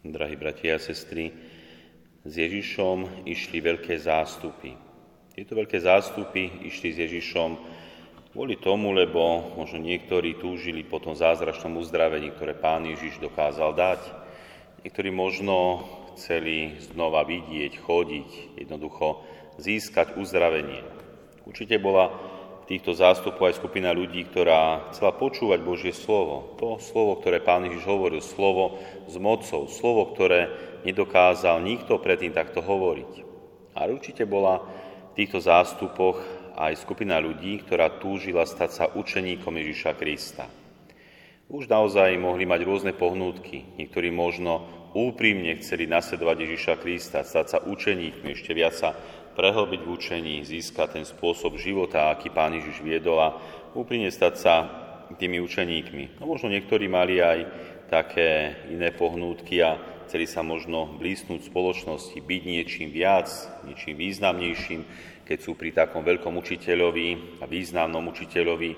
Drahí bratia a sestry, s Ježišom išli veľké zástupy. Tieto veľké zástupy išli s Ježišom kvôli tomu, lebo možno niektorí túžili po tom zázračnom uzdravení, ktoré Pán Ježiš dokázal dať. Niektorí možno chceli znova vidieť, chodiť, jednoducho získať uzdravenie. Určite bola týchto zástupov aj skupina ľudí, ktorá chcela počúvať Božie slovo. To slovo, ktoré Pán Ježiš hovoril, slovo s mocou, slovo, ktoré nedokázal nikto predtým takto hovoriť. A určite bola v týchto zástupoch aj skupina ľudí, ktorá túžila stať sa učeníkom Ježiša Krista. Už naozaj mohli mať rôzne pohnútky. Niektorí možno úprimne chceli nasledovať Ježiša Krista, stať sa učeníkmi, ešte viac sa prehlbiť v učení, získať ten spôsob života, aký Pán Ježiš viedol a úprimne stať sa tými učeníkmi. No možno niektorí mali aj také iné pohnútky a chceli sa možno blísnuť spoločnosti, byť niečím viac, niečím významnejším, keď sú pri takom veľkom učiteľovi a významnom učiteľovi,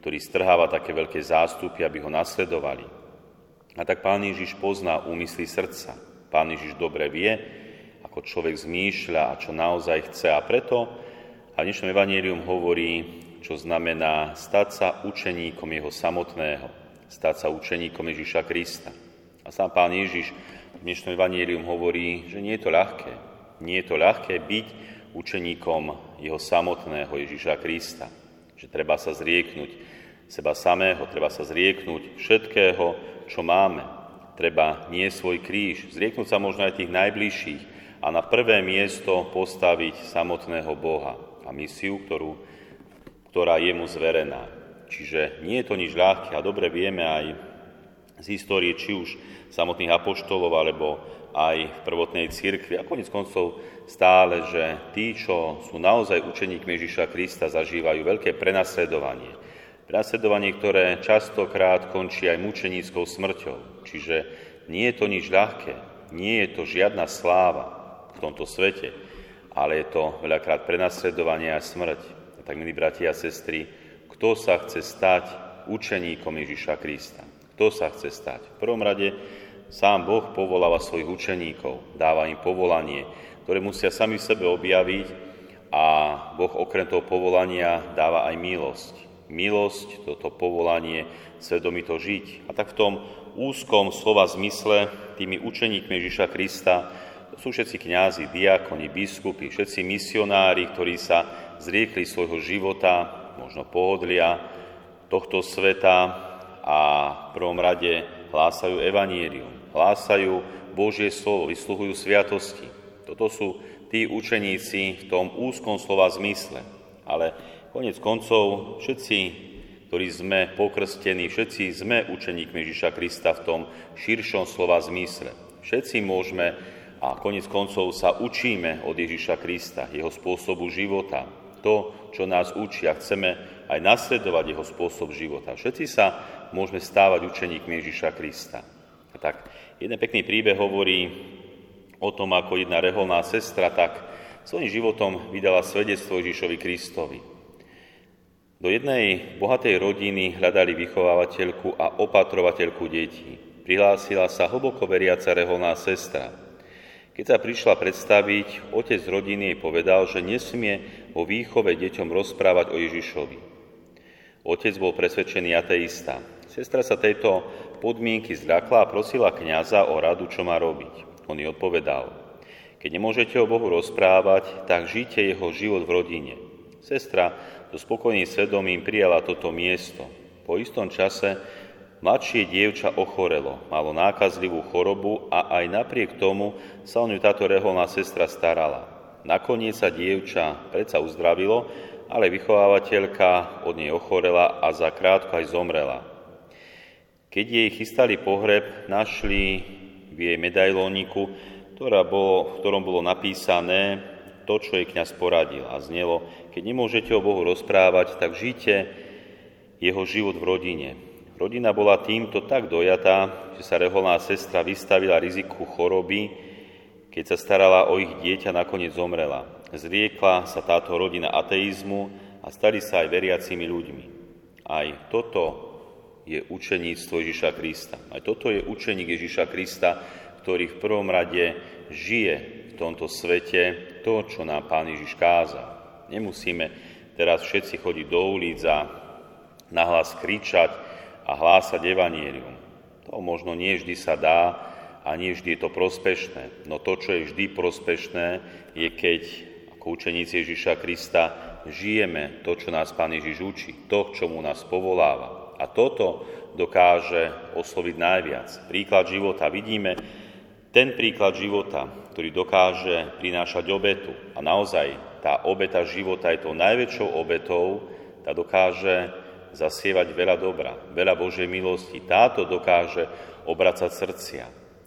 ktorý strháva také veľké zástupy, aby ho nasledovali. A tak Pán Ježiš pozná úmysly srdca. Pán Ježiš dobre vie, ako človek zmýšľa a čo naozaj chce. A preto a v dnešnom evanílium hovorí, čo znamená stať sa učeníkom jeho samotného, stať sa učeníkom Ježiša Krista. A sám pán Ježiš v dnešnom evanílium hovorí, že nie je to ľahké. Nie je to ľahké byť učeníkom jeho samotného Ježiša Krista. Že treba sa zrieknúť seba samého, treba sa zrieknúť všetkého, čo máme. Treba nie svoj kríž, zrieknúť sa možno aj tých najbližších, a na prvé miesto postaviť samotného Boha a misiu, ktorú, ktorá je mu zverená. Čiže nie je to nič ľahké a dobre vieme aj z histórie či už samotných apoštolov alebo aj v prvotnej cirkvi a konec koncov stále, že tí, čo sú naozaj učeníkmi Ježiša Krista, zažívajú veľké prenasledovanie. Prenasledovanie, ktoré častokrát končí aj mučeníckou smrťou. Čiže nie je to nič ľahké, nie je to žiadna sláva, v tomto svete, ale je to veľakrát prenasledovanie a smrť. A tak, milí bratia a sestry, kto sa chce stať učeníkom Ježiša Krista? Kto sa chce stať? V prvom rade sám Boh povoláva svojich učeníkov, dáva im povolanie, ktoré musia sami v sebe objaviť a Boh okrem toho povolania dáva aj milosť. Milosť, toto povolanie, svedomito žiť. A tak v tom úzkom slova zmysle tými učeníkmi Ježiša Krista sú všetci kňazi, diakoni, biskupy, všetci misionári, ktorí sa zriekli svojho života, možno pohodlia tohto sveta a v prvom rade hlásajú evanílium, hlásajú Božie slovo, vysluhujú sviatosti. Toto sú tí učeníci v tom úzkom slova zmysle. Ale konec koncov všetci, ktorí sme pokrstení, všetci sme učeníkmi Ježiša Krista v tom širšom slova zmysle. Všetci môžeme a konec koncov sa učíme od Ježiša Krista, jeho spôsobu života, to, čo nás učí a chceme aj nasledovať jeho spôsob života. Všetci sa môžeme stávať učeníkmi Ježiša Krista. A tak jeden pekný príbeh hovorí o tom, ako jedna reholná sestra tak svojím životom vydala svedectvo Ježišovi Kristovi. Do jednej bohatej rodiny hľadali vychovávateľku a opatrovateľku detí. Prihlásila sa hlboko veriaca reholná sestra. Keď sa prišla predstaviť, otec rodiny jej povedal, že nesmie o výchove deťom rozprávať o Ježišovi. Otec bol presvedčený ateista. Sestra sa tejto podmienky zľakla a prosila kňaza o radu, čo má robiť. On jej odpovedal, keď nemôžete o Bohu rozprávať, tak žite jeho život v rodine. Sestra so spokojným svedomím prijala toto miesto. Po istom čase Mladšie dievča ochorelo, malo nákazlivú chorobu a aj napriek tomu sa o ňu táto reholná sestra starala. Nakoniec sa dievča predsa uzdravilo, ale vychovávateľka od nej ochorela a za krátko aj zomrela. Keď jej chystali pohreb, našli v jej medailóniku, ktorá bolo, v ktorom bolo napísané to, čo jej kniaz poradil a znelo, keď nemôžete o Bohu rozprávať, tak žite jeho život v rodine. Rodina bola týmto tak dojatá, že sa reholná sestra vystavila riziku choroby, keď sa starala o ich dieťa, nakoniec zomrela. Zriekla sa táto rodina ateizmu a stali sa aj veriacimi ľuďmi. Aj toto je učeníctvo Ježiša Krista. Aj toto je učeník Ježiša Krista, ktorý v prvom rade žije tomto svete to, čo nám Pán Ježiš kázal. Nemusíme teraz všetci chodiť do ulic a nahlas kričať a hlásať evanielium. To možno nie vždy sa dá a nie vždy je to prospešné. No to, čo je vždy prospešné, je keď ako učeníci Ježiša Krista žijeme to, čo nás Pán Ježiš učí, to, čo mu nás povoláva. A toto dokáže osloviť najviac. Príklad života. Vidíme ten príklad života, ktorý dokáže prinášať obetu. A naozaj tá obeta života je tou najväčšou obetou, tá dokáže zasievať veľa dobra, veľa Božej milosti. Táto dokáže obracať srdcia.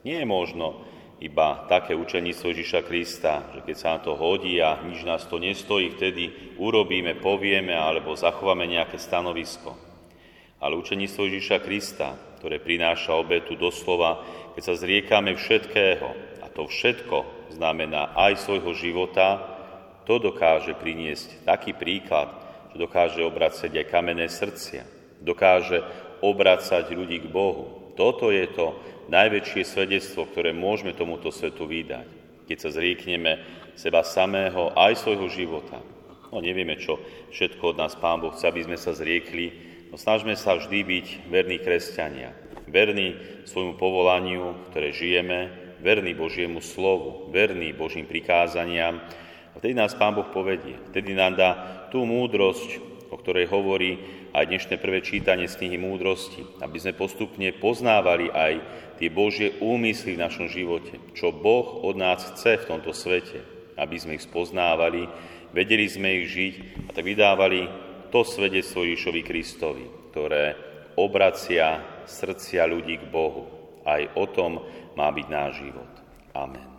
Nie je možno iba také učeníctvo Ježiša Krista, že keď sa na to hodí a nič nás to nestojí, vtedy urobíme, povieme alebo zachováme nejaké stanovisko. Ale učeníctvo Ježiša Krista, ktoré prináša obetu doslova, keď sa zriekame všetkého, a to všetko znamená aj svojho života, to dokáže priniesť taký príklad, že dokáže obracať aj kamenné srdcia, dokáže obracať ľudí k Bohu. Toto je to najväčšie svedectvo, ktoré môžeme tomuto svetu vydať, keď sa zriekneme seba samého aj svojho života. No nevieme, čo všetko od nás Pán Boh chce, aby sme sa zriekli, no snažme sa vždy byť verní kresťania, verní svojmu povolaniu, ktoré žijeme, verní Božiemu slovu, verní Božím prikázaniam, a vtedy nás Pán Boh povedie. Vtedy nám dá tú múdrosť, o ktorej hovorí aj dnešné prvé čítanie z knihy múdrosti, aby sme postupne poznávali aj tie Božie úmysly v našom živote, čo Boh od nás chce v tomto svete, aby sme ich spoznávali, vedeli sme ich žiť a tak vydávali to svedectvo Ježišovi Kristovi, ktoré obracia srdcia ľudí k Bohu. Aj o tom má byť náš život. Amen.